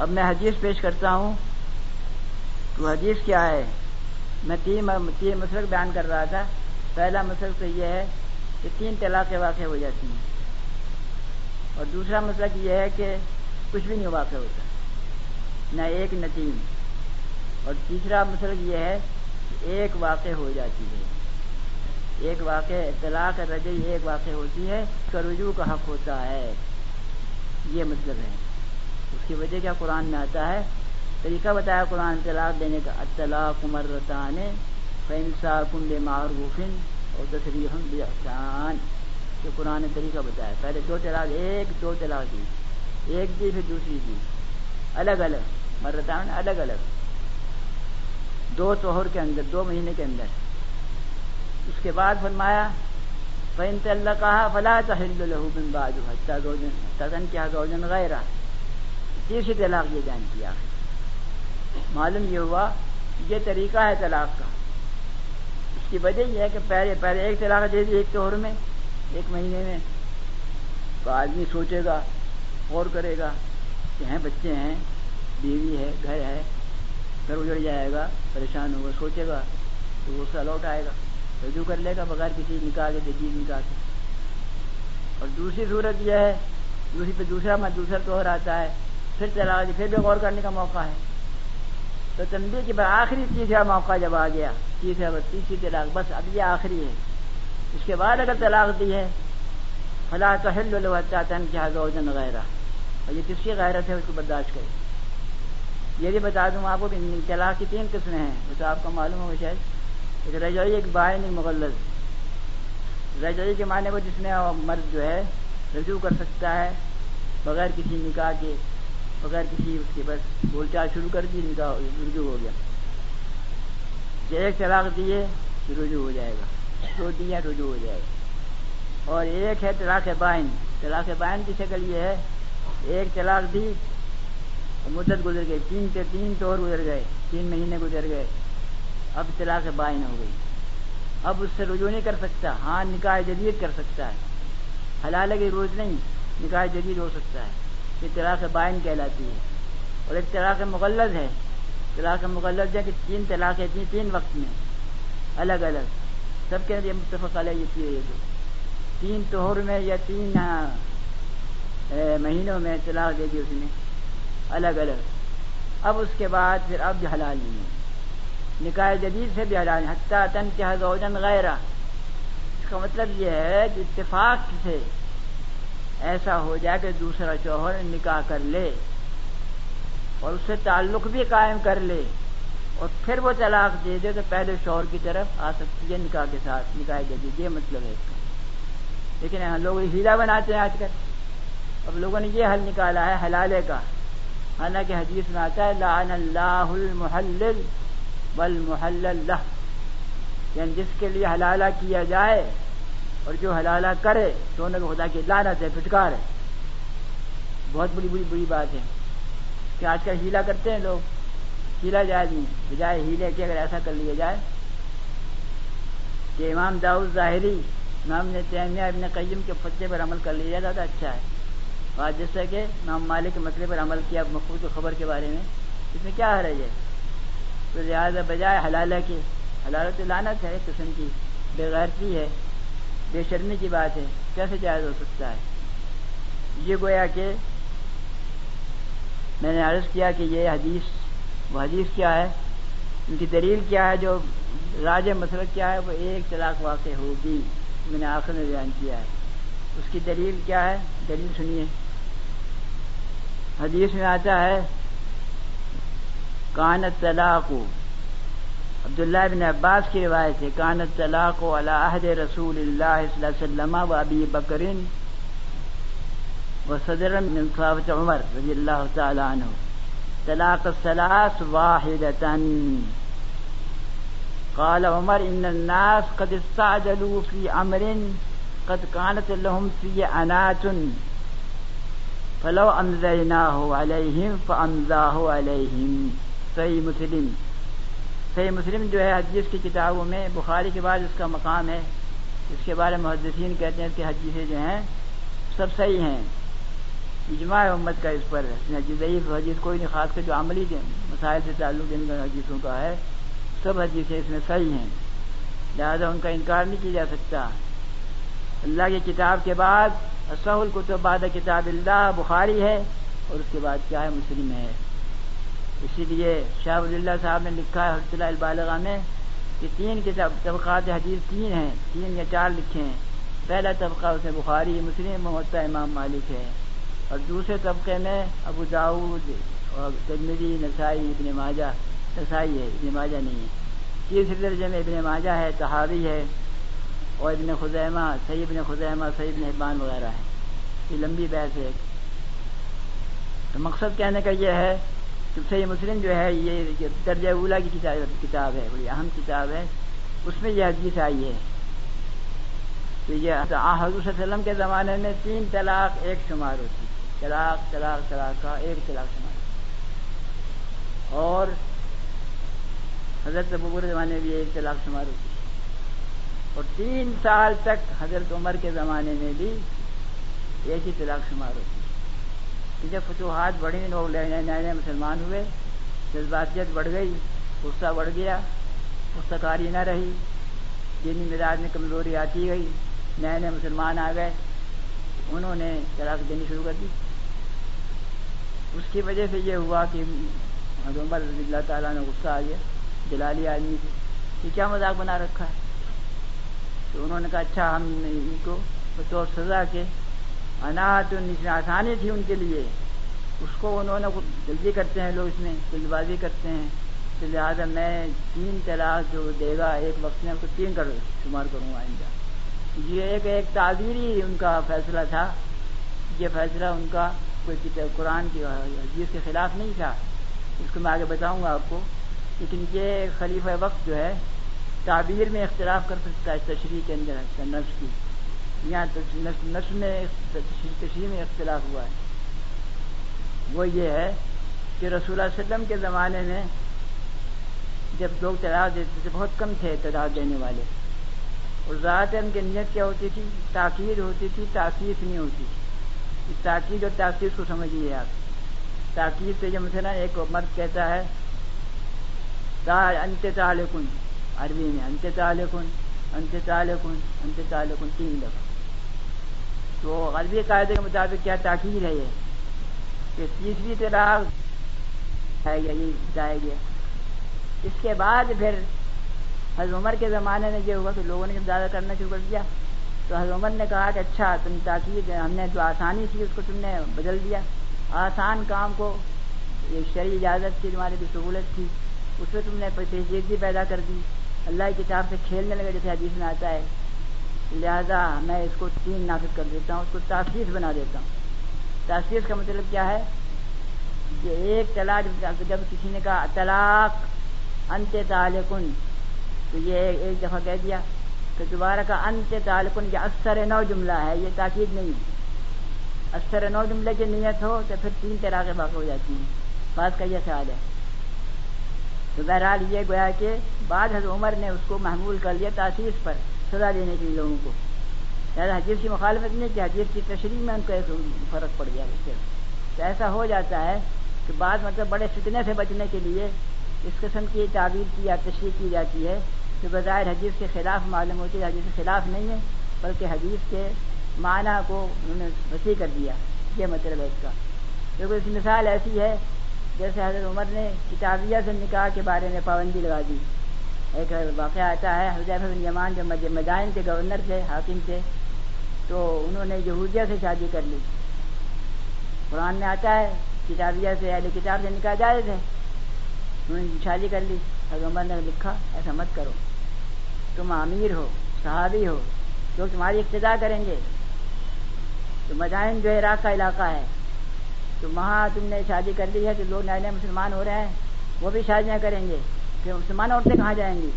اب میں حدیث پیش کرتا ہوں تو حدیث کیا ہے؟ میں تین تین مسلک بیان کر رہا تھا۔ پہلا مسلک تو یہ ہے کہ تین طلاقیں واقع ہو جاتی ہیں۔ اور دوسرا مسئلہ یہ ہے کہ کچھ بھی نہیں واقع ہوتا۔ نہ ایک نہ تین۔ اور تیسرا مسئلہ یہ ہے کہ ایک واقع ہو جاتی ہے۔ ایک واقع، طلاق رجعی ایک واقع ہوتی ہے، اس کا رجوع کا حق ہوتا ہے۔ یہ مطلب ہے۔ اس کی وجہ کیا قرآن میں آتا ہے؟ طریقہ بتایا قرآن طلاق دینے کا اطلاق مرتان فنسا کن معروفن اور تصریح بحسان کہ قرآن نے طریقہ بتایا۔ پہلے دو طلاق ایک دو طلاق دی، ایک دی پھر دوسری دی۔ الگ الگ، مرتان الگ الگ۔ دو توہر کے اندر، دو مہینے کے اندر۔ اس کے بعد فرمایا فن اللہ کہا فلا تحل لہو بن بادن کیا غیرہ تیسری طلاق یہ جان کیا ہے۔ معلوم یہ ہوا یہ طریقہ ہے طلاق کا۔ اس کی وجہ یہ ہے کہ پہلے پہلے ایک طلاق دے دی ایک توہر میں، ایک مہینے میں۔ تو آدمی سوچے گا، غور کرے گا کہ ہیں بچے ہیں، بیوی ہے، گھر ہے، گھر اجڑ جائے گا، پریشان ہوگا، سوچے گا تو وہ سا لوٹ آئے گا۔ رجوع کر لے گا بغیر کسی نکاح کے تجیز نکاح کے۔ اور دوسری صورت یہ ہے، دوسری پہ دوسرا میں دوسرا توہر آتا ہے۔ پھر چلا پھر بھی غور کرنے کا موقع ہے۔ تو تنبیہ کے بعد آخری تیسرا موقع جب آ گیا تیسرا تیسری طلاق، بس اب یہ آخری ہے۔ اس کے بعد اگر طلاق دی ہے فلاں تو ہل تن کیا گوجن غیرہ۔ اور یہ کس کی غیرت ہے، اس کو برداشت کرے یہ بھی بتا دوں آپ کو طلاق کی تین قسمیں ہیں۔ وہ تو آپ کو معلوم ہوگا شاید۔ ایک رجوئی ایک بائن ایک مغلط رجوئی کے معنی کو جس میں مرد جو ہے رجوع کر سکتا ہے بغیر کسی نکاح کے۔ بغیر کسی اس کے بس بول چال شروع کر دی نکاح رجوع ہو گیا۔ ایک طلاق دیے رجوع ہو جائے گا۔ دو دیا رجوع ہو جائے گا۔ اور ایک ہے طلاق بائن۔ طلاق بائن کی شکل یہ ہے، ایک طلاق دی مدت گزر گئی، تین سے تین طور گزر گئے، تین مہینے گزر گئے۔ اب طلاق بائن ہو گئی۔ اب اس سے رجوع نہیں کر سکتا۔ ہاں نکاح جدید کر سکتا ہے۔ حلال کی روز نہیں، نکاح جدید ہو سکتا ہے۔ یہ طلاق بائن کہلاتی ہے۔ اور ایک طلاق مغلط ہے۔ طلاق مغلط ہے کہ تین طلاقیں تھیں تین وقت میں۔ الگ الگ۔ سب کے یہ متفق علیہ یہ یہ تین توہر میں یا تین مہینوں میں طلاق دے دی اس نے۔ الگ الگ۔ اب اس کے بعد پھر اب بھی حلال نہیں ہے۔ نکاح جدید سے بھی حلال حتیٰ تن کے حضوجن غیرہ۔ اس کا مطلب یہ ہے کہ اتفاق سے ایسا ہو جائے کہ دوسرا شوہر نکاح کر لے اور اس سے تعلق بھی قائم کر لے اور پھر وہ طلاق دے دے تو پہلے شوہر کی طرف آ سکتی ہے نکاح کے ساتھ، نکاح جدید یہ مطلب ہے اس کا۔ لیکن لوگ ہیلا بناتے ہیں آج کل۔ اب لوگوں نے یہ حل نکالا ہے حلالے کا۔ حالانکہ حدیث میں آتا ہے، لعن اللہ المحلل والمحلل اللہ یعنی جس کے لیے حلالہ کیا جائے اور جو حلالہ کرے دونوں خدا کی لانت ہے پھٹکار ہے بہت بڑی بڑی بری بات ہے کہ آج کل ہیلا کرتے ہیں لوگ۔ ہیلا جائے نہیں بجائے ہیلے کے اگر ایسا کر لیا جائے کہ امام داؤد ظاہری امام نے تیمیہ ابن قیم کے فتح پر عمل کر لیا زیادہ اچھا ہے۔ آج جیسا کہ نام مالک کے مسئلے پر عمل کیا مقبول خبر کے بارے میں، اس میں کیا حرج ہے؟ تو لہٰذا بجائے حلالہ کی حلالت لانت ہے، قسم کی، بے غیرتی ہے۔ بے شرمی کی بات ہے، کیسے جائز ہو سکتا ہے؟ یہ گویا کہ میں نے عرض کیا کہ یہ حدیث، وہ حدیث کیا ہے؟ ان کی دلیل کیا ہے؟ جو راج مسلک کیا ہے، وہ ایک طلاق واقع ہوگی، میں نے آخر میں بیان کیا ہے۔ اس کی دلیل کیا ہے؟ دلیل سنیے۔ حدیث میں آتا ہے کانت طلاق عبداللہ بن عباس کی روایت ہے، کانت طلاق و عہد رسول اللہ صلی اللہ علیہ وسلم و ابی بکرین و صدر من صحابت عمر رضی اللہ تعالی عنہ. طلاق الثلاث واحدة قال عمر، ان الناس قد استعجلوا في امر قد كانت لهم في انات فلو امزیناہ علیہم فامزاہ علیہم. صحیح مسلم. صحیح مسلم جو ہے حدیث کی کتابوں میں، بخاری کے بعد اس کا مقام ہے۔ اس کے بارے میں محدثین کہتے ہیں کہ حدیثیں جو ہیں سب صحیح ہیں۔ اجماع امت کا اس پر ضعیف، حدیث کوئی نہیں، خاص کر جو عملی مسائل سے تعلق ان حدیثوں کا ہے، سب حدیثیں اس میں صحیح ہیں۔ لہذا ان کا انکار نہیں کیا جا سکتا۔ اللہ کی کتاب کے بعد اسحل الکتب بعد کتاب اللہ، بخاری ہے اور اس کے بعد کیا ہے، مسلم ہے۔ اسی لیے شاہ ولی اللہ صاحب نے لکھا ہے حرط اللہ البالغ میں کہ تین کتاب طبقات حدیث تین ہیں، تین یا چار لکھے ہیں۔ پہلا طبقہ اسے بخاری، مسلم محتا امام مالک ہے۔ اور دوسرے طبقے میں ابو داود اور تجمری نسائی، ابن ماجہ۔ نسائی ہے، ابن ماجہ نہیں ہے۔ تیسرے درجے میں ابن ماجہ ہے تحاوی ہے اور ابن خزیمہ سعید ابن خزیمہ سعید ابن حبان وغیرہ ہے یہ لمبی بحث ہے۔ تو مقصد کہنے کا یہ ہے صحیح مسلم جو ہے، یہ درجہ اولا کی کتاب ہے بڑی اہم کتاب ہے۔ اس میں یہ حدیث آئی ہے تو یہ حضور صلی اللہ علیہ وسلم کے زمانے میں تین طلاق، ایک شمار ہوتی۔ طلاق طلاق طلاق کا ایک طلاق شمار۔ اور حضرت ببور زمانے میں بھی ایک طلاق شمار ہوتی۔ اور تین سال تک حضرت عمر کے زمانے میں بھی ایک ہی طلاق شمار ہوتی۔ کہ جب فتوحات بڑھی لوگ نئے نئے مسلمان ہوئے، جذباتیت بڑھ گئی، غصہ بڑھ گیا مستقاری نہ رہی، دینی مزاج میں کمزوری آتی گئی، نئے نئے مسلمان آ گئے، انہوں نے طلاق دینی شروع کر دی۔ اس کی وجہ سے یہ ہوا کہ عمر رضی اللہ تعالیٰ نے غصہ آ گیا، جلالی آدمی سے یہ کیا مذاق بنا رکھا ہے؟ تو انہوں نے کہا اچھا ہم ان کو بطور سزا کے اناج آسانی تھی ان کے لیے۔ اس کو انہوں نے جلدی کرتے ہیں لوگ اس میں جلد بازی کرتے ہیں۔ تو لہٰذا میں تین طلاق جو دے گا، ایک وقت میں اس کو تین کر شمار کروں گا آئندہ۔ یہ ایک ایک تعبیری ان کا فیصلہ تھا۔ یہ فیصلہ ان کا کوئی قرآن کی حدیث کے خلاف نہیں تھا۔ اس کو میں آگے بتاؤں گا آپ کو۔ لیکن یہ خلیفہ وقت جو ہے، تعبیر میں اختلاف کر سکتا ہے تشریح کے اندر نفس کی۔ یہاں نسل میں تشریح میں اختلاف ہوا ہے۔ وہ یہ ہے کہ رسول اللہ علیہ وسلم کے زمانے میں جب لوگ تعداد دیتے تھے بہت کم تھے تعداد دینے والے۔ اور ذات ان کی نیت کیا ہوتی تھی؟ تاکید ہوتی تھی، تاکید نہیں ہوتی تھی۔ تاکید اور تاکید کو سمجھیے آپ۔ تاکید سے جو مثلا ایک مرد کہتا ہے انت تعلقن عربی میں، انت تعلقن انت تعلقن انت تعلقن تین دفعہ تو غربی قاعدے کے مطابق کیا تاخیر ہے یہ؟ کہ تیسری طرح جائے گیا اس کے بعد پھر حضرت عمر کے زمانے میں یہ ہوا کہ لوگوں نے جب زیادہ کرنا شروع کر دیا، تو حضرت عمر نے کہا کہ اچھا تم تاکید ہم نے جو آسانی تھی اس کو تم نے بدل دیا۔ آسان کام کو ایک شرعی اجازت کی تمہاری بھی سہولت تھی، اس میں تم نے پیچیدگی پیدا کر دی۔ اللہ کی کتاب سے کھیلنے لگے، جیسے حدیث میں آتا ہے۔ لہذا میں اس کو تین نافذ کر دیتا ہوں، اس کو تاثیر بنا دیتا ہوں۔ تاثیر کا مطلب کیا ہے؟ کہ ایک طلاق، جب کسی نے کہا طلاق، انت تعلقن تو یہ ایک دفعہ کہہ دیا کہ دوبارہ کا انت تعلقن یہ اثر نو جملہ ہے، یہ تاکید نہیں اثر نو جملے کی نیت ہو تو پھر تین طرح واقع ہو جاتی ہیں۔ بات کا یہ خیال ہے۔ تو بہرحال یہ گویا کہ بعد حضرت عمر نے اس کو محمول کر لیا تاثیر پر۔ سزا دینے کے لیے لوگوں کو۔ لہٰذا حجیب کی مخالفت نہیں کہ حجیب کی تشریح میں ان کو ایک فرق پڑ گیا۔ تو ایسا ہو جاتا ہے کہ بعض مطلب بڑے فتنے سے بچنے کے لیے اس قسم کی تعبیر کی یا تشریح کی جاتی ہے جو بظاہر حدیث کے خلاف معلوم ہوتی ہے حدیث کے خلاف نہیں ہے، بلکہ حدیث کے معنی کو انہوں نے وسیع کر دیا۔ یہ مطلب ہے اس کا۔ کیونکہ اس مثال ایسی ہے، جیسے حضرت عمر نے کتابیہ سے نکاح کے بارے میں پابندی لگا دی۔ ایک واقعہ آتا ہے حضیف بن یمان جو مدائن کے گورنر تھے، حاکم تھے، تو انہوں نے یہودیہ سے شادی کر لی۔ قرآن میں آتا ہے، کتابیہ سے اہل کتاب سے نکاح جائے تھے انہوں نے شادی کر لی۔ حضرت عمر نے لکھا، ایسا مت کرو۔ تم امیر ہو، صحابی ہو، لوگ تمہاری ابتدا کریں گے۔ تو مدائن جو عراق کا علاقہ ہے۔ تو وہاں تم نے شادی کر لی ہے کہ لوگ نئے نئے مسلمان ہو رہے ہیں، وہ بھی شادیاں کریں گے۔ کہ مسلمان عورتیں کہاں جائیں گی؟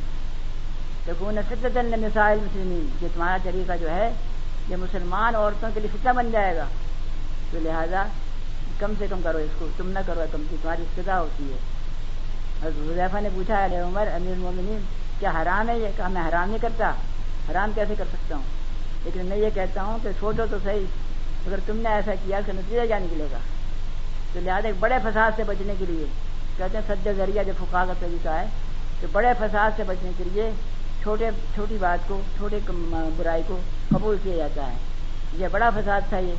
تو کون مسائل مسلمین کہ تمہارا طریقہ جو ہے، یہ مسلمان عورتوں کے لیے فتنہ بن جائے گا۔ تو لہذا کم سے کم کرو اس کو، تم نہ کرو کم سے تمہاری ابتدا ہوتی ہے۔ حضیفہ نے پوچھا علیہ عمر، امیر المومنین، کیا حرام ہے یہ؟ کہا، میں حرام نہیں کرتا۔ حرام کیسے کر سکتا ہوں؟ لیکن میں یہ کہتا ہوں کہ چھوٹو تو صحیح، اگر تم نے ایسا کیا اس کا نتیجہ کیا نکلے گا؟ تو لہٰذا ایک بڑے فساد سے بچنے کے لیے کہتے ہیں سد ذریعہ جو پھکا کا طریقہ ہے تو بڑے فساد سے بچنے کے لیے چھوٹے، چھوٹی بات کو، چھوٹے برائی کو قبول کیا جاتا ہے۔ یہ بڑا فساد تھا یہ،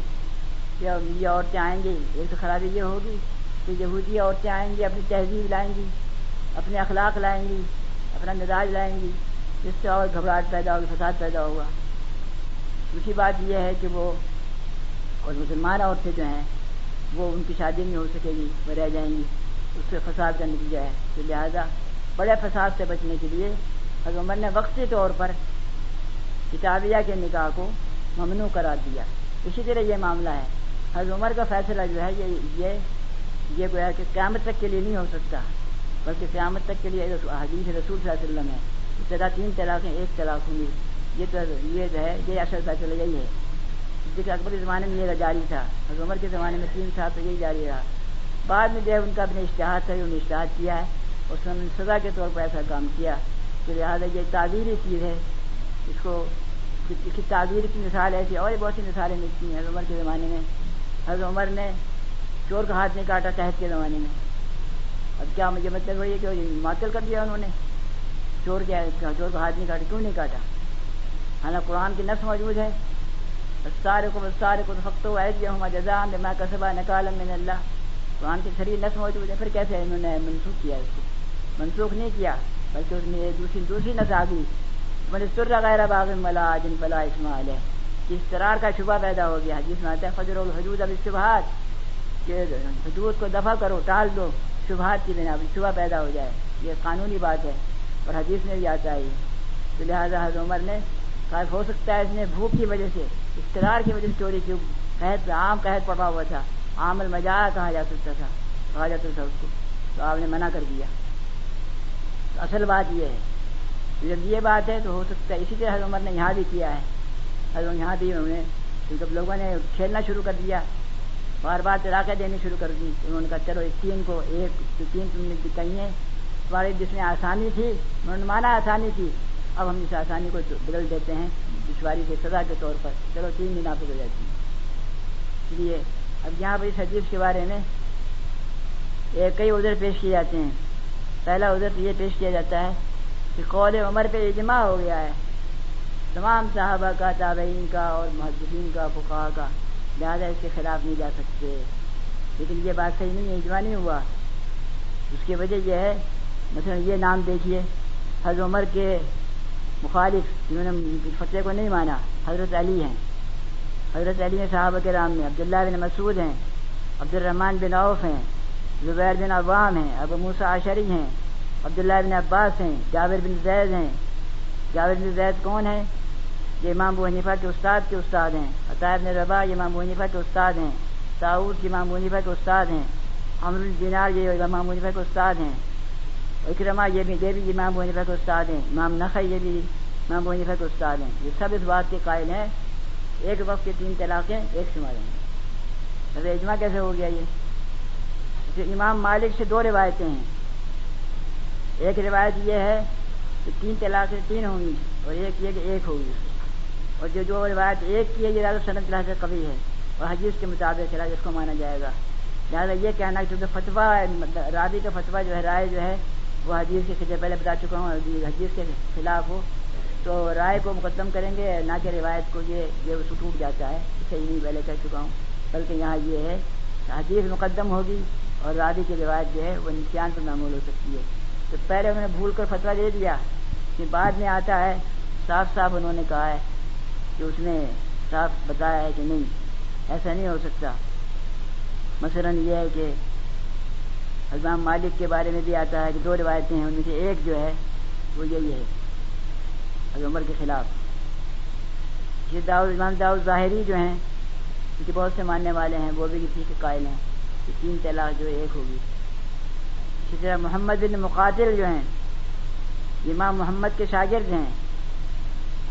کہ یہ عورتیں آئیں گی، ایک تو خرابی یہ ہوگی کہ یہودی عورتیں آئیں گی، اپنی تہذیب لائیں گی، اپنے اخلاق لائیں گی، اپنا مزاج لائیں گی، جس سے اور گھبراہٹ پیدا ہوگی، فساد پیدا ہوگا۔ دوسری بات یہ ہے کہ وہ اور مسلمان عورتیں جو ہیں، وہ ان کی شادی نہیں ہو سکے گی، وہ رہ جائیں گی۔ اس سے فساد کا نتیجہ ہے تو لہٰذا بڑے فساد سے بچنے کے لیے حضرت عمر نے وقتی طور پر کتابیہ کے نکاح کو ممنوع قرار دیا۔ اسی طرح یہ معاملہ ہے۔ حضرت عمر کا فیصلہ جو ہے یہ یہ یہ گویا کہ قیامت تک کے لیے نہیں ہو سکتا۔ بلکہ قیامت تک کے لیے حدیث رسول صلی اللہ علیہ وسلم ہے ابتدا تین طلاقیں، ایک طلاق ہوں گی یہ تو یہ جو ہے، یہ اصل فیصلہ یہی ہے۔ دیکھیے اکبر کے زمانے میں یہ جاری تھا۔ حضرت عمر کے زمانے میں تین سال تو یہی جاری رہا۔ بعد میں جو ہے ان کا اپنے اشتہار تھا انہوں نے اشتہار کیا ہے اور اس نے سزا کے طور پر ایسا کام کیا کہ لہٰذا یہ تعبیری چیز ہے۔ اس کو اس کی تعبیر کی مثال ایسی اور بہت سی مثالیں ملتی ہیں۔ عمر کے زمانے میں حضرت عمر نے چور کا ہاتھ نہیں کاٹا تحت کے زمانے میں۔ اب کیا مجھے مطلب وہی ہے کہ معطل کر دیا انہوں نے؟ چور کیا چور کا ہاتھ نہیں کاٹا کیوں نہیں کاٹا حالانکہ قرآن کی نس موجود ہے۔ سارے کو سارے کو فخت ہوا جزام میں کسبہ نکال من اللہ۔ قرآن کی شریر نس موجود ہے پھر کیسے انہوں نے منسوخ کیا اس کو؟ منسوخ نہیں کیا، بلکہ اس میں دوسری دوسری نس آ گئی مجھے سر غیر باغ ملا جن فلا اسماعیل ہے اس کا شبہ پیدا ہو گیا۔ جس میں آتا ہے، فجر الحدود اب شبہات کہ حدود کو دفع کرو، ٹال دو، شبہات کی بنا شبہ پیدا ہو جائے۔ یہ قانونی بات ہے۔ اور حدیث میں بھی آتا ہے۔ تو لہٰذا حضرت عمر نے کہا، ہو سکتا ہے اس نے بھوک کی وجہ سے اخترار کی وجہ سے چوری کی، قحط عام قحط پڑا ہوا تھا۔ عام المجا کہا جا سکتا تھا، کہا جاتا تھا اس کو۔ تو آپ نے منع کر دیا۔ تو اصل بات یہ ہے جب یہ بات ہے تو ہو سکتا ہے اسی طرح حضرت عمر نے یہاں بھی کیا ہے۔ حضرت یہاں بھی انہوں نے جب لوگوں نے کھیلنا شروع کر دیا۔ بار بار طلاقیں دینی شروع کر دی۔ انہوں نے کہا، چلو اس تین کو ایک تین تم نے کہیں تمہاری جس میں آسانی تھی، انہوں نے مانا آسانی تھی۔ اب ہم اس آسانی کو بدل دیتے ہیں۔ دشواری کے سزا کے طور پر۔ چلو تین دن آپ ہو جاتی ہیں اس لیے اب یہاں پر اس حدیث کے بارے میں کئی عذر پیش کیے جاتے ہیں۔ پہلا عذر تو یہ پیش کیا جاتا ہے کہ قول عمر پہ اجماع ہو گیا ہے۔ تمام صحابہ کا، تابعین کا اور محدثین کا فقاہ کا لہٰذا اس کے خلاف نہیں جا سکتے۔ لیکن یہ بات صحیح نہیں ہے، اجماع نہیں ہوا۔ اس کی وجہ یہ ہے، مثلا یہ نام دیکھیے، حضرت عمر کے مخالف، جنہوں نے فتح کو نہیں مانا، حضرت علی ہیں۔ حضرت علی ہیں صحابہ کے رام میں، عبداللہ بن مسعود ہیں عبد الرحمٰن بن عوف ہیں، زبیر بن عوام ہیں، ابو موسا عشری ہیں، عبداللہ بن عباس ہیں جاوید بن زید ہیں۔ جاوید بن زید کون ہیں؟ یہ امام بو حنیفہ کے استاد کے استاد ہیں۔ عطائب نے ربا یہ امام بو حنیفہ کے استاد ہیں۔ تاؤد امام بو حنیفہ کے استاد ہیں۔ امر الدینار یہ امام بو حنیفہ کے استاد ہیں۔ اکرما یہ بھی یہ بھی امام حنیفہ کے استاد ہیں۔ امام نخ یہ بھی امام حنیفہ کے استاد ہیں۔ یہ سب اس بات کے قائل ہیں ایک وقت کے تین طلاقیں، ایک شمار ہیں اجماع کیسے ہو گیا یہ؟ جو امام مالک سے دو روایتیں ہیں۔ ایک روایت یہ ہے کہ تین طلاقیں تین ہوں گی اور ایک یہ کہ ایک ہوگی۔ اور جو جو روایت ایک کی ہے، یہ زیادہ صنعت طرح سے کبھی ہے۔ اور حدیث کے مطابق چلا جس کو مانا جائے گا۔ لہٰذا یہ کہنا کہ فتویٰ مطلب رابی کا فتویٰ جو ہے، رائے جو ہے، وہ حدیث کے خطے پہلے بتا چکا ہوں۔ حدیث کے خلاف ہو تو رائے کو مقدم کریں گے، نہ کہ روایت کو یہ یہ ٹوٹ جاتا ہے صحیح نہیں پہلے کہہ چکا ہوں۔ بلکہ یہاں یہ ہے، حدیث مقدم ہوگی اور رابی کی روایت جو ہے، وہ نشان پر معمول ہو سکتی ہے۔ تو پہلے انہوں نے بھول کر فتویٰ دے دیا۔ کہ بعد میں آتا ہے، صاف صاف انہوں نے کہا ہے کہ اس نے صاف بتایا ہے کہ نہیں، ایسا نہیں ہو سکتا۔ مثلا یہ ہے کہ حضام مالک کے بارے میں بھی آتا ہے کہ دو روایتیں ہیں، ان میں سے ایک جو ہے، وہ یہی ہے۔ حضرت عمر کے خلاف۔ یہ داؤد، امام داؤد ظاہری جو ہیں، ان کے بہت سے ماننے والے ہیں، وہ بھی کسی کے قائل ہیں کہ تین طلاق جو ایک ہوگی۔ اسی طرح محمد بن مقاتل جو ہیں، امام محمد کے شاگرد ہیں۔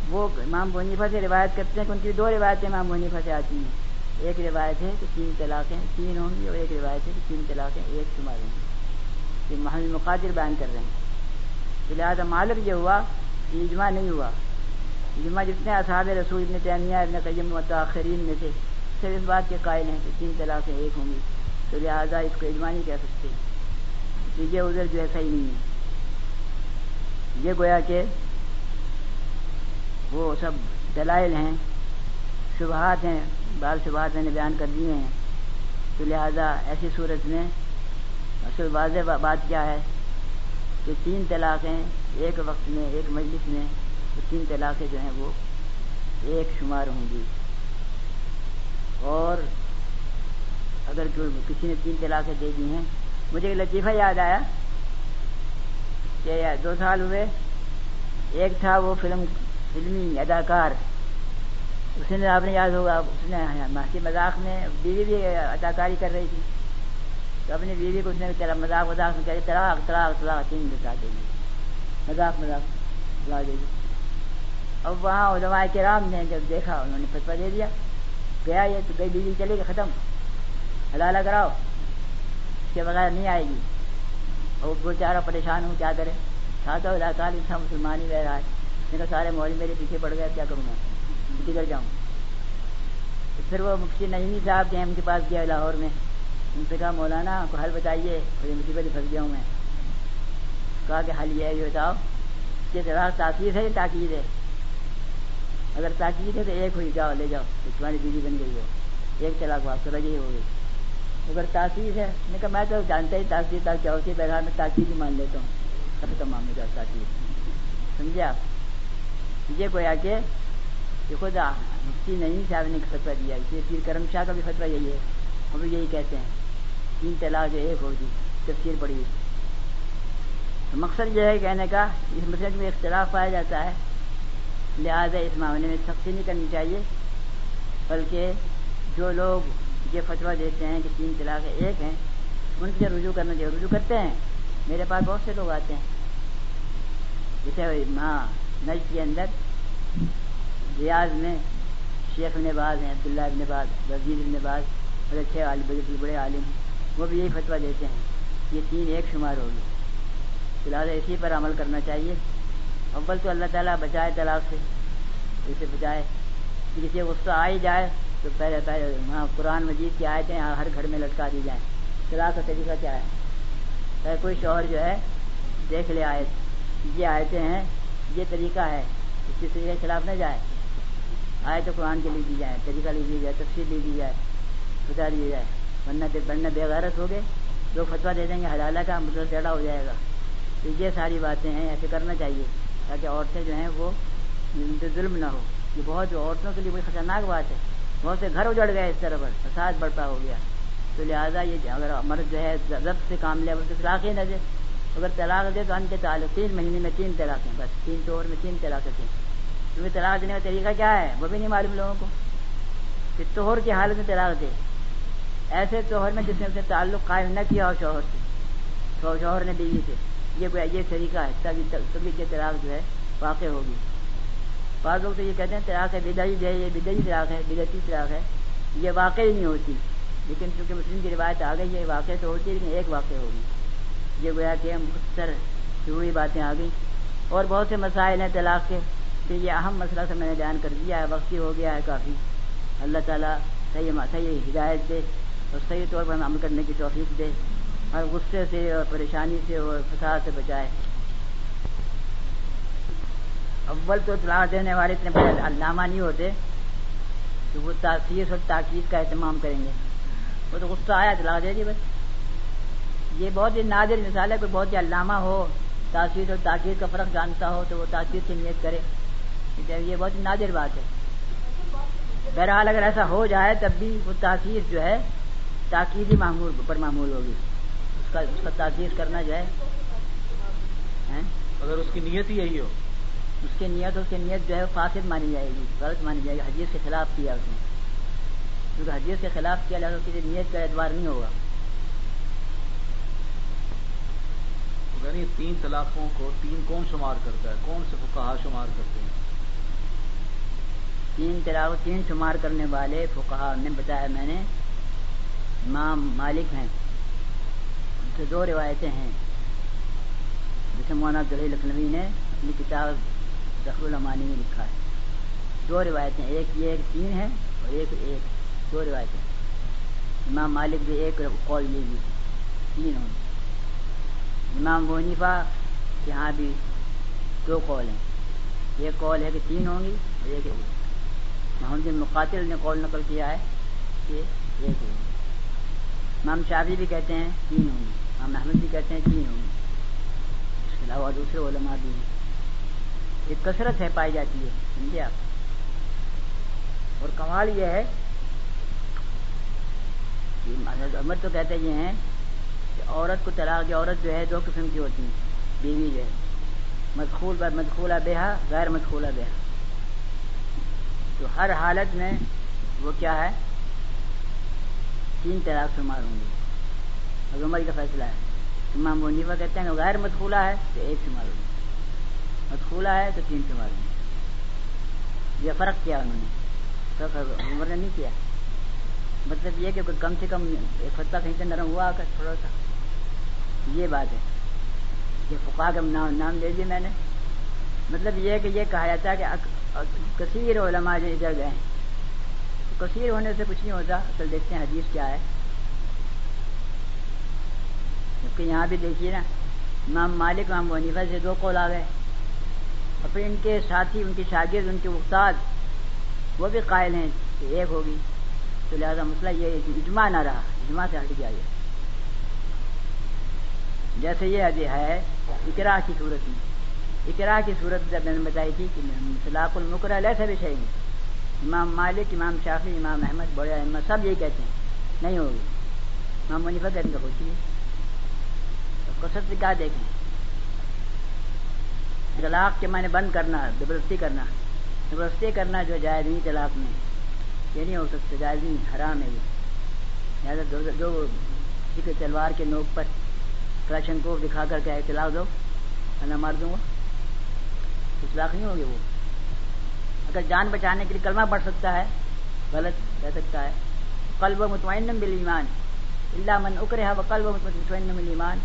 وہ امام بنیفا سے روایت کرتے ہیں کہ ان کی دو روایتیں امام بنیفا سے آتی ہیں۔ ایک روایت ہے کہ تین طلاقیں تین ہوں گی اور ایک روایت ہے کہ تین طلاقیں ایک شمار ہوں گی یہ محمد مقادر بیان کر رہے ہیں۔ لہٰذا معلوم یہ ہوا اجماع نہیں ہوا۔ اجماع جتنے اصحاب رسول، ابن تیمیہ، ابن قیم متاثرین میں تھے اکثر اس بات کے قائل ہیں کہ تین طلاقیں ایک ہوں گی۔ تو لہٰذا اس کو اجمانی کہہ سکتے۔ ہیں یہ ادھر جو ہے صحیح نہیں ہے۔ یہ گویا کہ وہ سب دلائل ہیں، شبہات ہیں، بعض شبہات میں نے بیان کر دیے ہیں۔ تو لہٰذا ایسی صورت میں اصل واضح بات کیا ہے۔ کہ تین طلاقیں ایک وقت میں، ایک مجلس میں، تو تین طلاقیں جو ہیں وہ ایک شمار ہوں گی۔ اور اگر کسی نے تین طلاقیں دے دی ہیں، مجھے ایک لطیفہ یاد آیا کہ دو سال ہوئے، ایک تھا وہ فلم، فلمی اداکار۔ اس نے، آپ نے یاد ہوگا، اس نے ماسی مذاق میں بیوی بھی اداکاری کر رہی تھی۔ تو اپنی بیوی کو اس نے تیرا مذاق وذاق میں کہتے طلاق طلاق طلاق تین بتا دے گی مذاق مذاق لا دے گی اب وہاں علماء کرام نے جب دیکھا، انہوں نے فتوا دے دیا، گیا یہ تو گئی بیوی چلے گی ختم۔ حلالہ کراؤ، اس کے بغیر نہیں آئے گی۔ اور وہ چارہ پریشان ہوں کیا کرے؟ تھا تو اداکار تھا مسلمان ہی رہ رہا ہے۔ میرے سارے مول میرے پیچھے پڑ گئے کیا کروں گا بگڑ جاؤں۔ پھر وہ مفتی نئی صاحب کے ان کے پاس گیا لاہور میں۔ ان سے کہا مولانا کو حل بتائیے مجھے مصیبت پھنس گیا ہوں میں؟ کہا کہ حل یہ ہے، یہ بتاؤ، کہ ذرا تاکید ہے یا تاکید ہے؟ اگر تاکید ہے تو ایک ہوئی، جاؤ، لے جاؤ، تو تمہاری بیوی بن گئی ہو۔ ایک چلاک بات کرو یہ ہو گئی۔ اگر تاکید ہے، میں کہا، میں تو جانتا ہی تاکید تھا کیا ہوتی ہے؟ بغیر میں تاکید ہی مان لیتا ہوں۔ کبھی تمام میں جاؤ تاکید۔ سمجھے آپ؟ یہ کوئی کہ یہ خود مفتی نہیں، صاحب نے فتوا دیا اسے پیر کرم شاہ کا بھی فتوا یہی ہے۔ ہم بھی یہی کہتے ہیں۔ تین طلاق جو ایک ہوگی جی، تفسیر پڑی تو مقصد یہ ہے کہنے کا، اس مسئلے میں اختلاف پایا جاتا ہے۔ لہٰذا اس معاملے میں سختی نہیں کرنی چاہیے، بلکہ جو لوگ یہ فتوا دیتے ہیں کہ تین طلاق ایک ہیں، ان سے رجوع کرنا چاہیے رجوع کرتے ہیں۔ میرے پاس بہت سے لوگ آتے ہیں۔ جیسے ماں نج کے اندر، ریاض میں شیخ ابن باز ہیں، عبداللہ ابن باز، وزیر ابن باز بڑے اچھے عالم بڑے بڑے عالم۔ ہیں وہ بھی یہی فتویٰ دیتے ہیں یہ تین ایک شمار ہوگی۔ فی الحال اسی پر عمل کرنا چاہیے۔ اول تو اللہ تعالیٰ بچائے طلاق سے، اسے بچائے۔ کسی غصہ آ ہی جائے تو پہلے پہلے وہاں قرآن مجید کی آیتیں ہاں، ہر گھر میں لٹکا دی جائیں۔ طلاق کا طریقہ کیا ہے؟ پہلے کوئی شوہر جو ہے، دیکھ لے آئے یہ آیتیں ہیں، یہ طریقہ ہے۔ اس کے طریقے کے خلاف نہ جائے۔ آئے تو قرآن کے لیے دی جائے طریقہ لے دی جائے تفصیل لے دی جائے بتا دی جائے ورنہ بڑھنا بے غیرت ہو گئے، لوگ فتوا دے دیں گے، حلالہ کا مطلب ٹیڑھا ہو جائے گا۔ تو یہ ساری باتیں ہیں، ایسے کرنا چاہیے تاکہ عورتیں جو ہیں وہ ان سے ظلم نہ ہو۔ یہ بہت عورتوں کے لیے بڑی خطرناک بات ہے۔ بہت سے گھر اجڑ گئے اس طرح پر، فساد بڑھتا ہو گیا۔ تو لہٰذا یہ اگر مرد جو ہے ضبط سے کام لے تو طلاق ہی نہ دے، اگر طلاق دے تو ان کے تعلق تین مہینے میں تین طلاقیں، بس تین طور میں تین طلاقیں تھیں۔ تمہیں طلاق دینے کا طریقہ کیا ہے؟ وہ بھی نہیں معلوم لوگوں کو کہ توہر کی حالت میں طلاق دے۔ ایسے توہر میں جس نے اسے تعلق قائم نہ کیا ہو شوہر سے، تو شوہر نے بیوی سے، یہ یہ طریقہ ہے تبھی کے طلاق جو ہے واقع ہوگی۔ بعض لوگ تو یہ کہتے ہیں طلاق ہے بدعی جو ہے، یہ بدعی طلاق ہے، بدعتی طلاق ہے، یہ واقع ہی نہیں ہوتی۔ لیکن چونکہ مسلم کی روایت آ گئی یہ واقع تو ہوتی ہے، لیکن ایک واقع ہوگی۔ یہ گویا کہ مختصر ضروری باتیں آ گئی۔ اور بہت سے مسائل ہیں طلاق کے۔ کہ یہ اہم مسئلہ سے میں نے بیان کر دیا ہے وقتی ہو گیا ہے کافی۔ اللہ تعالیٰ صحیح صحیح ہدایت دے۔ اور صحیح طور پر عمل کرنے کی توفیق دے اور غصے سے اور پریشانی سے اور فساد سے بچائے۔ اول تو اطلاع دینے والے اتنے بڑے علامہ نہیں ہوتے تو وہ تاثیر اور تاکید کا اہتمام کریں گے۔ وہ تو غصہ آیا اطلاع دے دی بس۔ یہ بہت ہی نادر مثال ہے، کوئی بہت ہی علامہ ہو، تاثیر اور تاکید کا فرق جانتا ہو تو وہ تاثیر سے نیت کرے۔ یہ بہت ہی نادر بات ہے۔ بہرحال اگر ایسا ہو جائے تب بھی وہ تاثیر جو ہے تاکیدی معمول پر معمول ہوگی۔ اس کا اس کا تاثیر کرنا جو ہے۔ اگر اس کی نیت ہی یہی ہو۔ اس کی نیت اس کی نیت جو ہے فاسد مانی جائے گی۔ غلط مانی جائے گی۔ حدیث کے خلاف کیا اس نے؟ کیونکہ حدیث کے خلاف کیا لہٰذا کسی نیت کا اعتبار نہیں ہوگا۔ یعنی تین طلاقوں کو تین کون شمار کرتا ہے؟ کون سے فقہا شمار کرتے ہیں؟ تین طلاق تین شمار کرنے والے فقہا نے بتایا میں نے۔ امام مالک ہیں۔ ان سے دو روایتیں ہیں۔ جسے مولانا عبدالحی لکھنوی نے اپنی کتاب ظفر الامانی میں لکھا ہے۔ دو روایتیں، ایک یہ ایک تین ہے اور ایک ایک۔ دو روایتیں۔ امام مالک بھی ایک قول یہ بھی تین ہوں۔ امام ونیفا یہاں بھی دو قول ہیں۔ ایک قول ہے کہ تین ہوں گی اور ایک محمد مقاتل نے قول نقل کیا ہے کہ ایک ہوگی امام شافی بھی کہتے ہیں تین ہوں گی امام احمد بھی کہتے ہیں تین ہوں گی اس کے علاوہ دوسرے علماء بھی ہیں۔ ایک کثرت ہے پائی جاتی ہے، سمجھے آپ؟ اور کمال یہ ہے کہ عمر تو کہتے یہ ہیں کہ عورت کو طلاق کی عورت جو ہے دو قسم کی ہوتی ہیں، بیوی جو ہے۔ مدخول پر مدخولہ بیہا غیر مدخولہ بیہا تو ہر حالت میں وہ کیا ہے؟ تین طلاق سے ماروں گی۔ اگر عمر کا فیصلہ ہے۔ امام منیفا کہتے ہیں، غیر مدخولہ ہے تو ایک سے ماروں گی۔ مدخولہ ہے تو تین سے ماروں گی۔ یہ فرق کیا انہوں نے؟ عمر نے نہیں کیا۔ مطلب یہ کہ کم سے کم ایک فتح کہیں سے نرم ہوا کر تھوڑا سا۔ یہ بات ہے۔ یہ فقا کا نام لے لیے میں نے۔ مطلب یہ کہ یہ کہا جاتا ہے کہ کثیر علماء جو ادھر گئے ہیں۔ کثیر ہونے سے کچھ نہیں ہوتا۔ اصل دیکھتے ہیں حدیث کیا ہے۔ جبکہ یہاں بھی دیکھیے نا، امام مالک امام ونیفا سے دو قول آ گئے۔ اور پھر ان کے ساتھی، ان کی شاگرد، ان کے استاد، وہ بھی قائل ہیں کہ ایک ہوگی۔ تو لہٰذا مسئلہ یہ اجماع نہ رہا، اجماع سے ہٹ گیا یہ۔ جیسے یہ ہے، اقرا کی صورت میں۔ اقرا کی صورت جب میں نے بتائی تھی کہ طلاق المکر علیہ سے بھی امام مالک، امام شافی امام احمد، بڑے احمد سب یہ کہتے ہیں۔ نہیں ہوگی۔ امام منیفا کہتے ہیں ہوتی ہے۔ کثرت سے کیا دیکھیں طلاق کے۔ معنی بند کرنا، زبردستی کرنا۔ زبردستی کرنا جو جائز نہیں طلاق میں۔ یہ نہیں ہو سکتا، جائز نہیں، حرام ہے یہ۔ لہٰذا جو کسی کے تلوار کے نوک پر کرشن کو دکھا کر کے اطلاع دو، اللہ مار دوں گا۔ اطلاق نہیں ہوگی وہ۔ اگر جان بچانے کے لیے کلمہ پڑھ سکتا ہے، غلط کہہ سکتا ہے۔ قلب و مطمئن بل ایمان اللہ من اکرے و قلب و مطمئن بل ایمان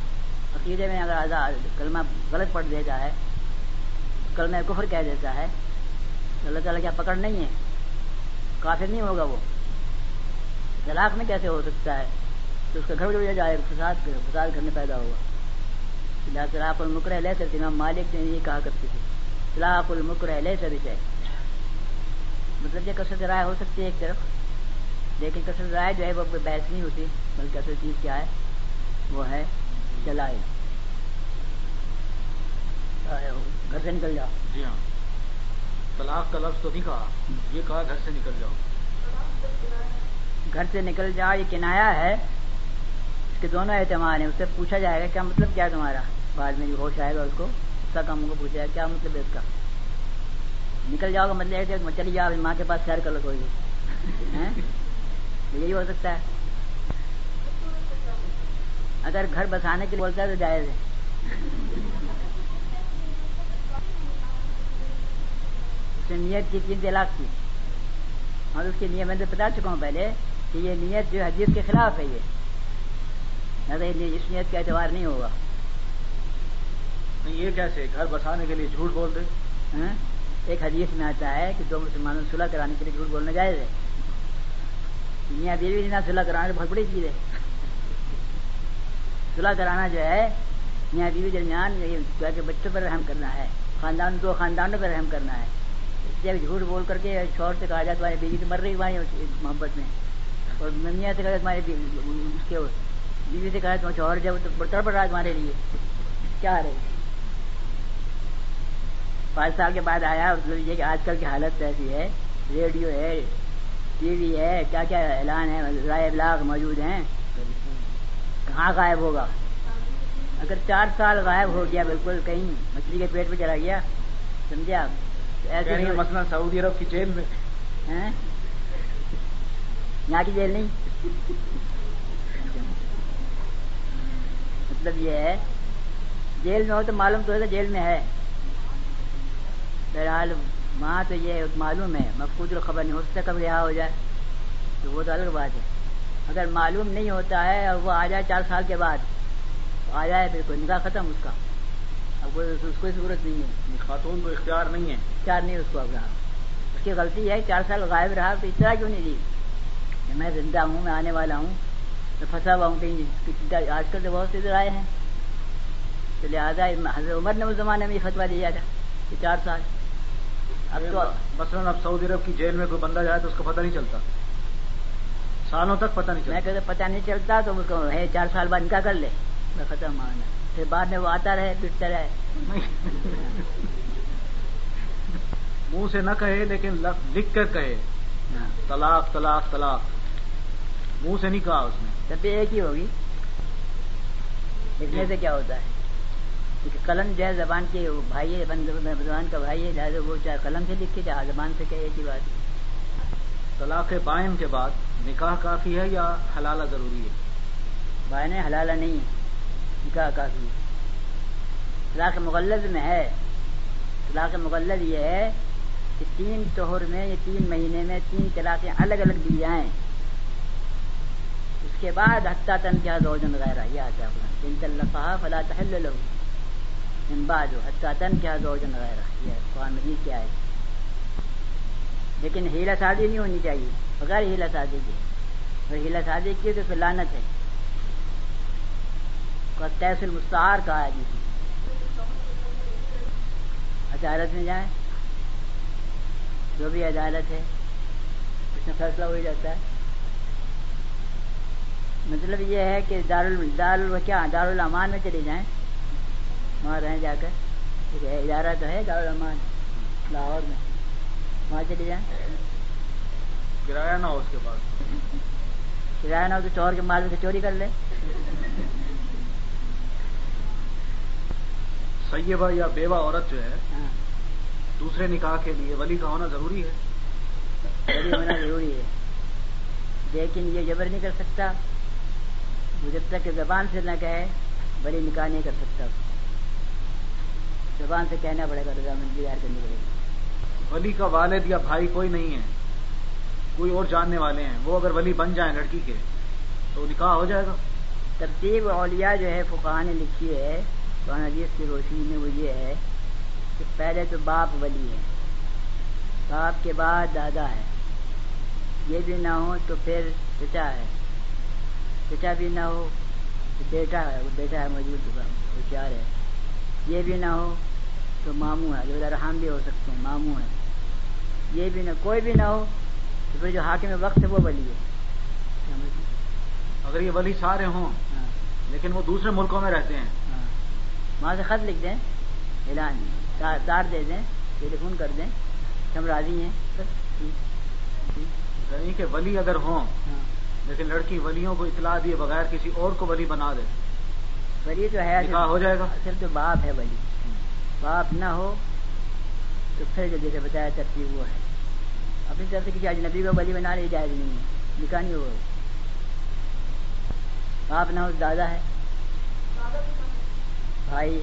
عقیدے میں اگر کلمہ غلط پڑھ دیتا ہے کلمہ کفر کہہ دیتا ہے، تو اللہ تعالیٰ کیا پکڑ نہیں ہے؟ کافر نہیں ہوگا وہ۔ طلاق میں کیسے ہو سکتا ہے؟ تو اس کا گھر جڑ جائے، فساد فساد گھر میں پیدا ہوگا۔ طلاق المکر لے سکتے امام مالک نے یہ کہا کرتے تھے۔ طلاق المکر لے سر مطلب یہ کثرت رائے ہو سکتی ہے ایک طرف لیکن کثرت رائے جو ہے وہ بحث نہیں ہوتی بلکہ اصل چیز کیا ہے؟ وہ ہے چلائے گھر سے نکل جاؤ۔ جی ہاں۔ طلاق کا لفظ تو نہیں کہا۔ یہ کہا گھر سے نکل جاؤ۔ گھر سے نکل جاؤ یہ کنایا ہے۔ اس کے دونوں اعتماد ہیں۔ اس سے پوچھا جائے گا کیا مطلب کیا تمہارا؟ بعد میں ہوش آئے گا اس کو اس کا کام کو پوچھا جائے کیا مطلب ہے اس کا؟ نکل جاؤ گا مطلب ہے چلی جاؤ ماں کے پاس سیر کر لو کوئی یہی ہو سکتا ہے۔ اگر گھر بسانے کے لیے بولتا ہے تو جائز ہے۔ اس نے نیت کی تین طلاق کی۔ اور اس کی نیت میں تو بتا چکا ہوں پہلے کہ یہ نیت جو حدیث کے خلاف ہے یہ۔ اس نیت کا اعتبار نہیں ہوگا۔ یہ کیسے؟ گھر بسانے کے لیے جھوٹ بول دے۔ ایک حدیث میں آتا ہے کہ دو مسلمانوں صلح کرانے کے لیے جھوٹ بولنا جائز ہے میاں بیوی نہ صلح کرانا بہت بڑی چیز ہے۔ صلح کرانا جو ہے، میاں بیوی درمیان بچوں پر رحم کرنا ہے، خاندان، دو خاندانوں پر رحم کرنا ہے۔ جب جھوٹ بول کر کے شوہر سے کہا جائے تمہاری بیوی تو مر رہی تمہاری محبت میں۔ اور میاں سے کہا تمہاری بیوی سے کہا تمہیں شوہر جب تو پڑ رہا ہے تمہارے لیے۔ کیا رہے پانچ سال کے بعد آیا مطلب یہ کہ آج کل کی حالت ایسی ہے ریڈیو ہے ٹی وی ہے کیا کیا اعلان ہے رائے ابلاغ موجود ہیں۔ کہاں غائب ہوگا؟ اگر چار سال غائب ہو گیا بالکل کہیں مچھلی کے پیٹ پہ چلا گیا سمجھے آپ ایسے نہیں مسئلہ سعودی عرب کی جیل میں۔ یہاں کی جیل نہیں۔ مطلب یہ ہے جیل میں ہو تو معلوم تو ہے جیل میں ہے۔ بہرحال وہاں تو یہ معلوم ہے مفقود الخبر نہیں ہو سکتا کب رہا ہو جائے؟ تو وہ تو الگ بات ہے۔ اگر معلوم نہیں ہوتا ہے اور وہ آ جائے چار سال کے بعد تو آ جائے پھر کوئی نکاح ختم اس کا۔ اب کوئی اس کو ضرورت نہیں ہے۔ خاتون کو اختیار نہیں ہے۔ اختیار نہیں اس کو اب رہا۔ اس کی غلطی ہے چار سال غائب رہا تو اطلاع کیوں نہیں دی کہ میں زندہ ہوں میں آنے والا ہوں میں پھنسا ہوا ہوں کہیں آج کل تو بہت سے ادھر آئے ہیں۔ تو لہٰذا حضرت عمر نے اس زمانے میں یہ فتوا دیا تھا کہ چار سال۔ اب تو مثلاً اب سعودی عرب کی جیل میں کوئی بندہ جائے تو اس کو پتہ نہیں چلتا۔ سالوں تک پتہ نہیں چلتا۔ میں پتہ نہیں چلتا تو اس کو ہے چار سال بعد نکاح کر لے۔ میں ختم ماننا پھر بعد میں وہ آتا رہے پٹتا رہے۔ منہ سے نہ کہے لیکن لکھ کر کہے۔ ہاں۔ طلاق طلاق طلاق۔ منہ سے نہیں کہا اس نے۔ تب ایک ہی ہوگی۔ لکھنے سے کیا ہوتا ہے؟ کیونکہ قلم جو ہے زبان کے بھائی ہے زبان کا بھائی ہے لہٰذا وہ چاہے قلم سے لکھے چاہے زبان سے کہے ایک ہی بات طلاق بائن کے بعد نکاح کافی ہے یا حلالہ ضروری ہے؟ بائن حلالہ نہیں ہے نکاح کافی ہے۔ طلاق مغلد میں ہے۔ طلاق مغلد یہ ہے کہ تین توہر میں یا تین مہینے میں تین طلاقیں الگ الگ دی جائیں۔ اس کے بعد حتیٰ تن کیا دوجن وغیرہ یہ آتا ہے۔ اپنا تین طلقہ فلا تحل لو ان بعد حتیٰ کیا دوجن وغیرہ یہ قرآن مجید کیا ہے لیکن ہیلا شادی نہیں ہونی چاہیے، بغیر ہیلا شادی کی اگر ہیلا شادی کی تو پھر لانت ہے. تحصیل المستعار کہا ہے. جی عدالت میں جائیں، جو بھی عدالت ہے، اس میں فیصلہ ہو ہی جاتا ہے. مطلب یہ ہے کہ دار دار کیا؟ دار الامان میں چلے جائیں. وہاں رہیں جا کر۔ ادارہ تو ہے دار الامان لاہور میں۔ وہاں چلے جائیں۔ کرایہ نہ ہو اس کے پاس۔ کرایہ نہ ہو تو چور کے مال میں چوری کر لے۔ سیبہ یا بیوہ عورت جو ہے ہاں۔ دوسرے نکاح کے لیے ولی کا ہونا ضروری ہے۔ ولی ہونا ضروری ہے۔ لیکن یہ جبر نہیں کر سکتا۔ وہ جب تک کہ زبان سے نہ کہے ولی نکاح نہیں کر سکتا۔ زبان سے کہنا پڑے گا رضامندی دار کرنی پڑے گی۔ ولی کا والد یا بھائی کوئی نہیں ہے کوئی اور جاننے والے ہیں۔ وہ اگر ولی بن جائیں لڑکی کے تو نکاح ہو جائے گا۔ ترتیب اولیاء جو ہے فقہ نے لکھی ہے قرآن حدیث کی روشنی میں وہ یہ ہے کہ پہلے تو باپ ولی ہے باپ کے بعد دادا ہے یہ بھی نہ ہو تو پھر چچا ہے۔ چچا بھی نہ ہو تو بیٹا ہے۔ وہ بیٹا ہے موجود وہ چار ہے۔ یہ بھی نہ ہو تو ماموں ہے جو رحم بھی ہو سکتے ہیں ماموں ہے۔ یہ بھی نہ کوئی بھی نہ ہو تو پھر جو حاکم وقت ہے وہ ولی ہے۔ اگر یہ ولی سارے ہوں ہاں۔ لیکن وہ دوسرے ملکوں میں رہتے ہیں۔ وہاں سے خط لکھ دیں اعلان تار دے دیں ٹیلی فون کر دیں۔ ہم راضی ہیں۔ یعنی کہ ولی اگر ہوں ہاں۔ لیکن لڑکی ولیوں کو اطلاع دیے بغیر کسی اور کو ولی بنا دے۔ ولی تو ہے۔ ہو جائے گا۔ صرف تو باپ ہے ولی۔ باپ نہ ہو تو پھر جو جیسے بتایا ترتیب وہ ہے۔ اپنی طرف سے کسی اجنبی کو بلی بنا لے جائز نہیں ہے۔ نکاح نہیں ہوا باپ نہ ہو دادا ہے۔ بھائی۔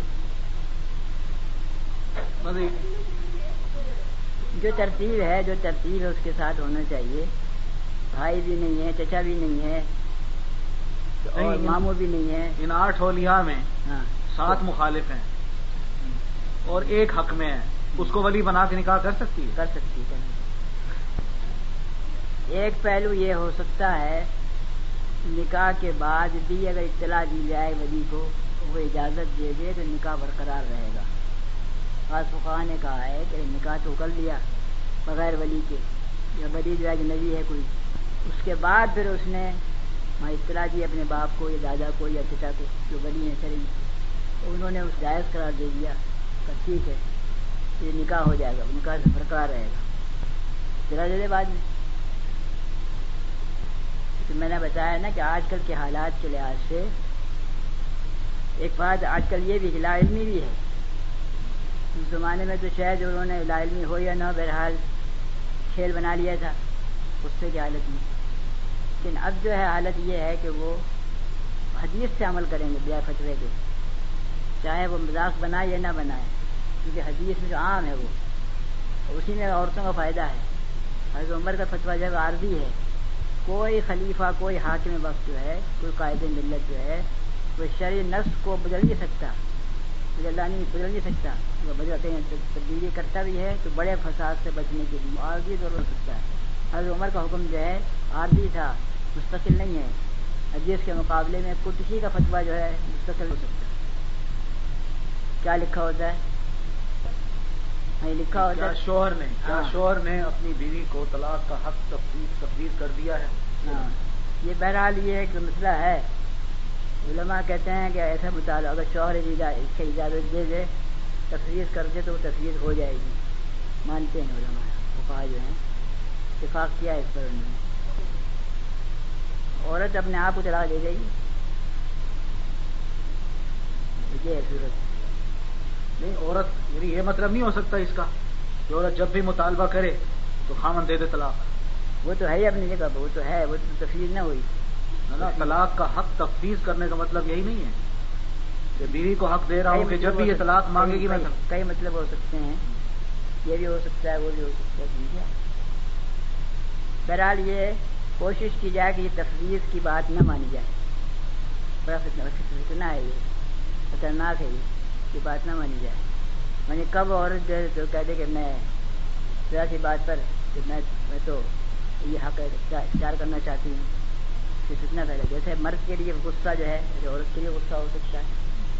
جو ترتیب ہے جو ترتیب ہے اس کے ساتھ ہونا چاہیے۔ بھائی بھی نہیں ہے چچا بھی نہیں ہے۔ اور ماموں بھی نہیں ہے۔ ان آٹھ ہولیاں میں ہاں۔ سات مخالف ہیں۔ اور ایک حق میں ہے۔ اس کو ولی بنا کے نکاح کر سکتی ہے؟ کر سکتی ہے ایک پہلو یہ ہو سکتا ہے، نکاح کے بعد بھی اگر اطلاع دی جائے ولی کو وہ اجازت دے دے تو نکاح برقرار رہے گا۔ بعض فقہ نے کہا ہے کہ نکاح تو کر لیا بغیر ولی کے۔ یا ولی جو اجنبی ہے کوئی، اس کے بعد پھر اس نے وہاں اطلاع دی اپنے باپ کو، یا دادا کو، یا چچا کو، جو ولی ہیں چلی انہوں نے اس جائز قرار دے دیا۔ کہ ٹھیک ہے، یہ نکاح ہو جائے گا نکاح سے برقرار رہے گا؟ ذرا دے بعد میں۔ تو میں نے بتایا نا کہ آج کل کے حالات کے لحاظ سے ایک بات آج کل یہ بھی کہ لا علمی بھی ہے۔ اس زمانے میں تو شاید انہوں نے لا علمی ہو یا نہ بہرحال کھیل بنا لیا تھا۔ اس سے کی حالت میں لیکن اب جو ہے حالت یہ ہے کہ وہ حدیث سے عمل کریں گے بیا فتوے کے۔ چاہے وہ مذاق بنائے یا نہ بنائے، کیونکہ حدیث میں جو عام ہے وہ اسی میں عورتوں کا فائدہ ہے۔ حضرت عمر کا فتویٰ جب عارضی ہے، کوئی خلیفہ، کوئی حاکم وقت جو ہے، کوئی قائد ملت جو ہے وہ شرع نفس کو بدل نہیں سکتا۔ بدل نہیں بدل نہیں سکتا۔ وہ بدلتے ہیں تبدیلی کرتا بھی ہے، تو بڑے فساد سے بچنے کے لیے عارضی ضرور سکتا ہے۔ حضرت عمر کا حکم جو ہے، عارضی تھا، مستقل نہیں ہے۔ حدیث کے مقابلے میں کسی کا فتویٰ جو ہے، مستقل ہو سکتا ہے۔ کیا لکھا ہوتا ہے؟ لکھا ہوتا ہے شوہر نے ہاں۔ شوہر نے اپنی بیوی کو طلاق کا حق تفریح کر دیا ہے؟ ہاں۔ یہ بہرحال یہ ایک مسئلہ ہے۔ علماء کہتے ہیں کہ ایسا مطالعہ اگر شوہر اس کی اجازت دے دے تفریح کر دے تو وہ تفریح ہو جائے گی۔ مانتے ہیں علماء وہ جو ہیں۔ اتفاق کیا اس پر انہوں نے؟ عورت اپنے آپ کو طلاق دے گئی یہ ہے صورت۔ نہیں عورت یعنی یہ مطلب نہیں ہو سکتا اس کا کہ عورت جب بھی مطالبہ کرے تو خامن دے دے طلاق۔ وہ تو ہے ہی اپنی جگہ وہ تو ہے وہ تو تفریح نہ ہوئی۔ طلاق کا حق تفویض کرنے کا مطلب یہی نہیں ہے کہ بیوی کو حق دے رہا ہوں کہ جب بھی یہ طلاق مانگے گی میں کئی مطلب ہو سکتے ہیں۔ یہ بھی ہو سکتا ہے وہ بھی ہو سکتا ہے بہرحال یہ کوشش کی جائے کہ یہ تفویض کی بات نہ مانی جائے۔ بڑا فتنا ہے یہ۔ خطرناک ہے یہ۔ کی بات نہ مانی جائے۔ میں نے کب عورت جو ہے تو کہہ دے کہ میں ذرا سی بات پر کہ میں میں تو یہ حق اختیار کرنا چاہتی ہوں۔ کہ کتنا پہلے جیسے مرد کے لیے غصہ جو ہے عورت کے لیے غصہ ہو سکتا ہے،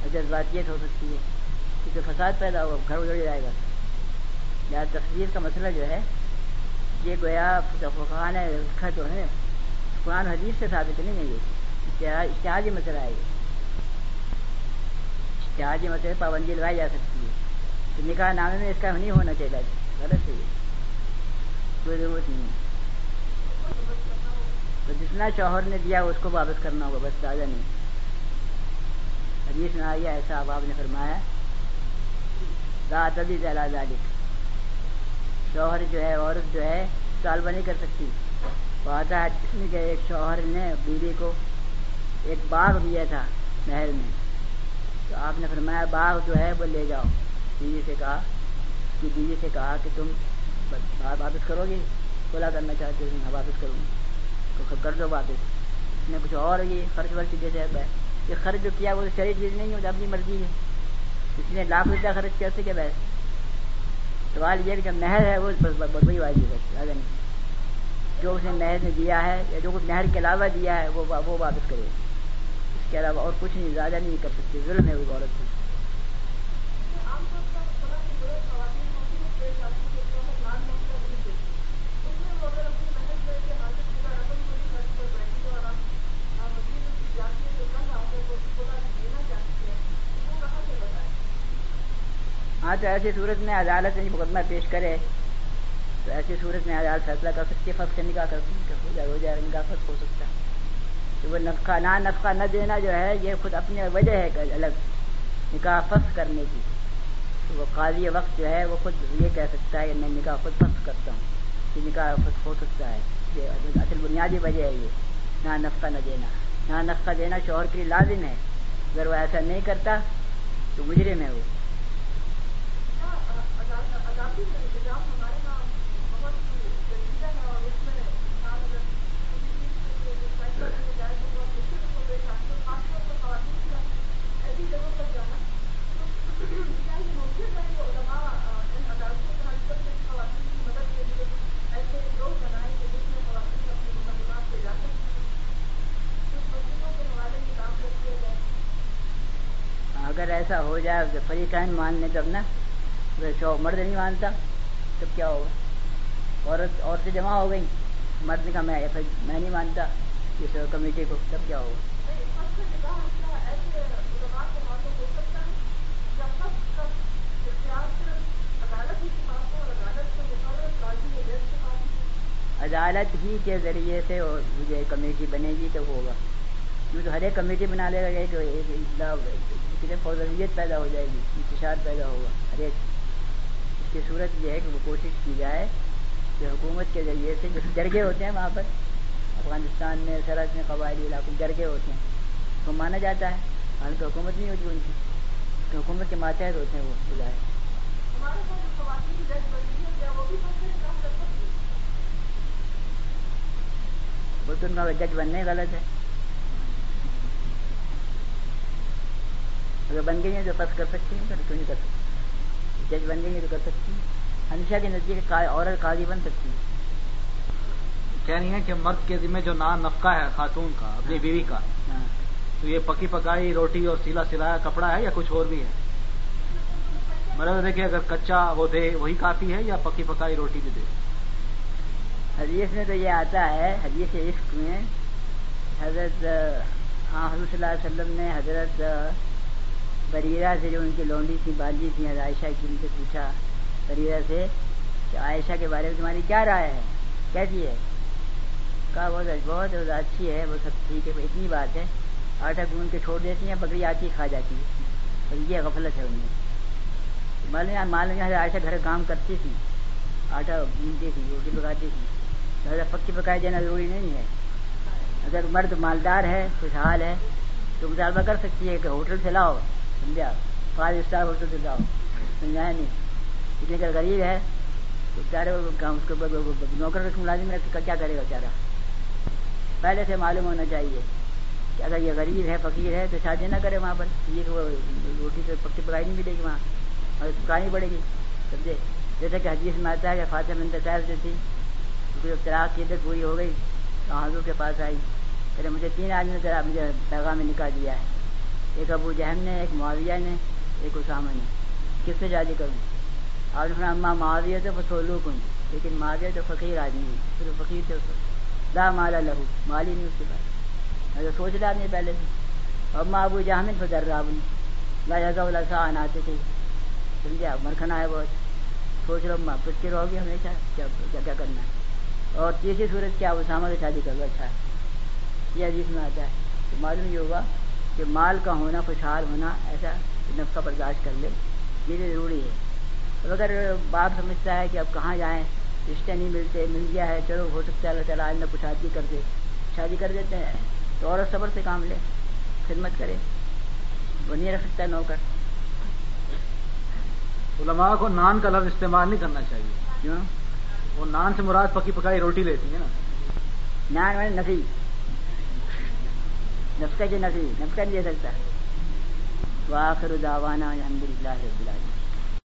اور جذباتیت ہو سکتی ہے کیونکہ فساد پیدا ہوگا گھر اجڑ جائے گا۔ یا تصویر کا مسئلہ جو ہے، یہ گویا فقان ہے اس کا جو ہے، قرآن حدیث سے ثابت نہیں ہے یہ۔ اشتہادی مسئلہ ہے۔ یہ جہاز جی مسئلے پابندی لگائی جا سکتی ہے؟ تو نکاح نامے میں اس کا نہیں ہونا چاہیے غلط ہے کوئی ضرورت نہیں ہے۔ تو جتنا شوہر نے دیا اس کو واپس کرنا ہوگا، بس تازہ نہیں۔ حدیث میں آئی ایسا اب آپ نے فرمایا رات ابھی زیادہ ذالک شوہر جو ہے، عورت جو ہے طالبہ نہیں کر سکتی۔ وہ آتا ہے کہ ایک شوہر نے بیوی کو ایک باغ دیا تھا محل میں۔ تو آپ نے فرمایا، باغ جو ہے وہ لے جاؤ۔ بیوی سے کہا کہ، بیوی سے کہا کہ تم واپس کرو گی کھلا کرنا چاہتے ہو میں واپس کروں گی تو کر دو واپس۔ اس نے کچھ اور یہ خرچ ورچ جیسے یہ خرچ جو کیا وہ تو شریف چیز نہیں ہے اپنی مرضی ہے۔ اس نے لاکھ روپیہ خرچ کیا کیا بحث؟ سوال یہ کہ جو نہر ہے وہ بڑی والی ہے زیادہ نہیں۔ جو اس نے نہر نے دیا ہے یا جو کچھ نہر کے علاوہ دیا ہے وہ واپس کرے۔ اس کے علاوہ اور کچھ نہیں، زیادہ نہیں کر سکتے، ظلم ہے وہ عورت کی۔ ہاں تو ایسی صورت میں عدالت میں مقدمہ پیش کرے، تو ایسی صورت میں عدالت فیصلہ کر سکتی ہے پھنس کے نکاح کر ہو جائے ہو جائے، نکاح پھنس ہو سکتا ہے۔ کہ وہ نفقہ نہ نفقہ نہ دینا جو ہے، یہ خود اپنی وجہ ہے الگ نکاح فخ کرنے کی۔ تو وہ قاضی وقت جو ہے، وہ خود یہ کہہ سکتا ہے کہ میں نکاح خود فخ کرتا ہوں، کہ نکاح فخ ہو سکتا ہے۔ یہ اصل بنیادی وجہ ہے یہ۔ نہ نفقہ نہ دینا۔ نہ نفقہ دینا شوہر کے لیے لازم ہے۔ اگر وہ ایسا نہیں کرتا، تو مجرم ہے وہ۔ جائے فری ماننے تب نا مرد نہیں مانتا تب کیا ہوگا؟ عورت، عورتیں جمع ہو گئی مرد کا میں میں نہیں مانتا اس کمیٹی کو، تب کیا ہوگا؟ عدالت ہی کے ذریعے سے مجھے کمیٹی بنے گی تو ہوگا۔ کیونکہ ہر ایک کمیٹی بنا لے گا کہ فوجیت پیدا ہو جائے گی انتشار پیدا ہوگا ہر ایک۔ اس کی صورت یہ ہے کہ وہ کوشش کی جائے کہ حکومت کے ذریعے سے جو جرگے ہوتے ہیں وہاں پر افغانستان میں سرحد میں قبائلی علاقوں جرگے ہوتے ہیں۔ وہ مانا جاتا ہے۔ حالانکہ حکومت نہیں ہوتی ان کی۔ کہ حکومت کے ماتحت ہوتے ہیں وہ ہے۔ وہ تو ان کا جج بننے غلط ہے۔ اگر بن گئی ہیں تو پس کر سکتی ہیں کیوں نہیں کر سکتی؟ جج بن گئی ہیں تو کر سکتی ہیں۔ ہمیشہ کے نزدیک عورت قاضی بن سکتی ہے کہہ رہی ہیں کہ مرد کے ذمہ جو نان نفقہ ہے خاتون کا اپنی بیوی کا ہاں۔ تو یہ پکی پکائی روٹی اور سیلا سلایا کپڑا ہے یا کچھ اور بھی ہے؟ مطلب دیکھیے اگر کچا وہ دے وہی کافی ہے یا پکی پکائی روٹی بھی دے؟ حدیث میں تو یہ آتا ہے حدیث عشق میں حضرت ہاں حضرت صلی اللہ علیہ وسلم نے حضرت بریرہ سے جو ان کی لونڈی تھی بالی تھی عائشہ کی، ان سے پوچھا بریرہ سے کہ عائشہ کے بارے میں تمہاری کیا رائے ہے؟ کیسی ہے؟ کہا بہت بہت اچھی ہے، وہ سب ٹھیک ہے اتنی بات ہے، آٹا گون کے چھوڑ دیتی ہیں، بکری آتی کھا جاتی ہے۔ یہ غفلت ہے ان میں۔ معلوم معلوم عائشہ گھر کام کرتی تھی، آٹا گونتی تھی، روٹی پکاتی تھی۔ زیادہ پکی پکائی دینا ضروری نہیں ہے۔ اگر مرد مالدار ہے، خوشحال ہے، تو مطالبہ کر سکتی ہے کہ ہوٹل سے لاؤ۔ سمجھا؟ فائیو اسٹار ہوٹل سے لاؤ سمجھایا نہیں؟ لیکن اگر غریب ہے، تو بیچارے اس کو نوکر ملازم رکھ کیا کرے گا بیچارہ؟ پہلے سے معلوم ہونا چاہیے کہ اگر یہ غریب ہے، فقیر ہے، تو شادی نہ کرے وہاں پر۔ یہ روٹی تو پکی پکائی نہیں ملے گی وہاں، اور پکانی پڑے گی، سمجھے؟ جیسے کہ حدیث میں آتا ہے کہ فاطمہ انتظار جو تھی جب تراک کی عدت پوری ہو گئی، تو حضور کے پاس آئی پہلے مجھے تین آدمی نے مجھے پیغام میں نکال دیا ہے۔ ایک ابو جہم نے، ایک معاویہ نے، ایک اسامہ نے۔ کس سے شادی کروں اور اماں معاویہ تو فصولو کن۔ لیکن معاویہ تو فقیر آدمی ہے پھر فقیر تھے اس مالا لہو مالی نہیں اس کے پاس۔ میں تو سوچ رہا نہیں پہلے سے۔ اور ماں ابو جہمن فضر رابن لا سا آتے تھے سمجھا مرکھنا ہے بہت۔ سوچ رہا ہوں پچکر ہوگی ہمیشہ؟ کیا کیا کرنا ہے؟ اور تیسری صورت کیا؟ اسامہ سے شادی کر اچھا۔ یہ عزیز میں آتا ہے۔ تو معلوم یہ ہوگا کہ مال کا ہونا خوشحال ہونا ایسا نفس کا برداشت کر لے یہ ضروری ہے۔ اب اگر باپ سمجھتا ہے کہ اب کہاں جائیں رشتے نہیں ملتے مل گیا ہے چلو ہو سکتا ہے اللہ تعالیٰ آج کچھ آدمی کر دے شادی کر دیتے ہیں تو عورت صبر سے کام لے خدمت کرے۔ وہ نہیں رکھ سکتا نوکر۔ علماء کو نان کا لفظ استعمال نہیں کرنا چاہیے۔ کیوں؟ وہ نان سے مراد پکی پکائی روٹی لیتی ہے نا۔ نان میں نفی۔ نفقہ کی نفی نفقہ نہیں دے سکتا۔ واخر دعوانا الحمدللہ رب العالمین۔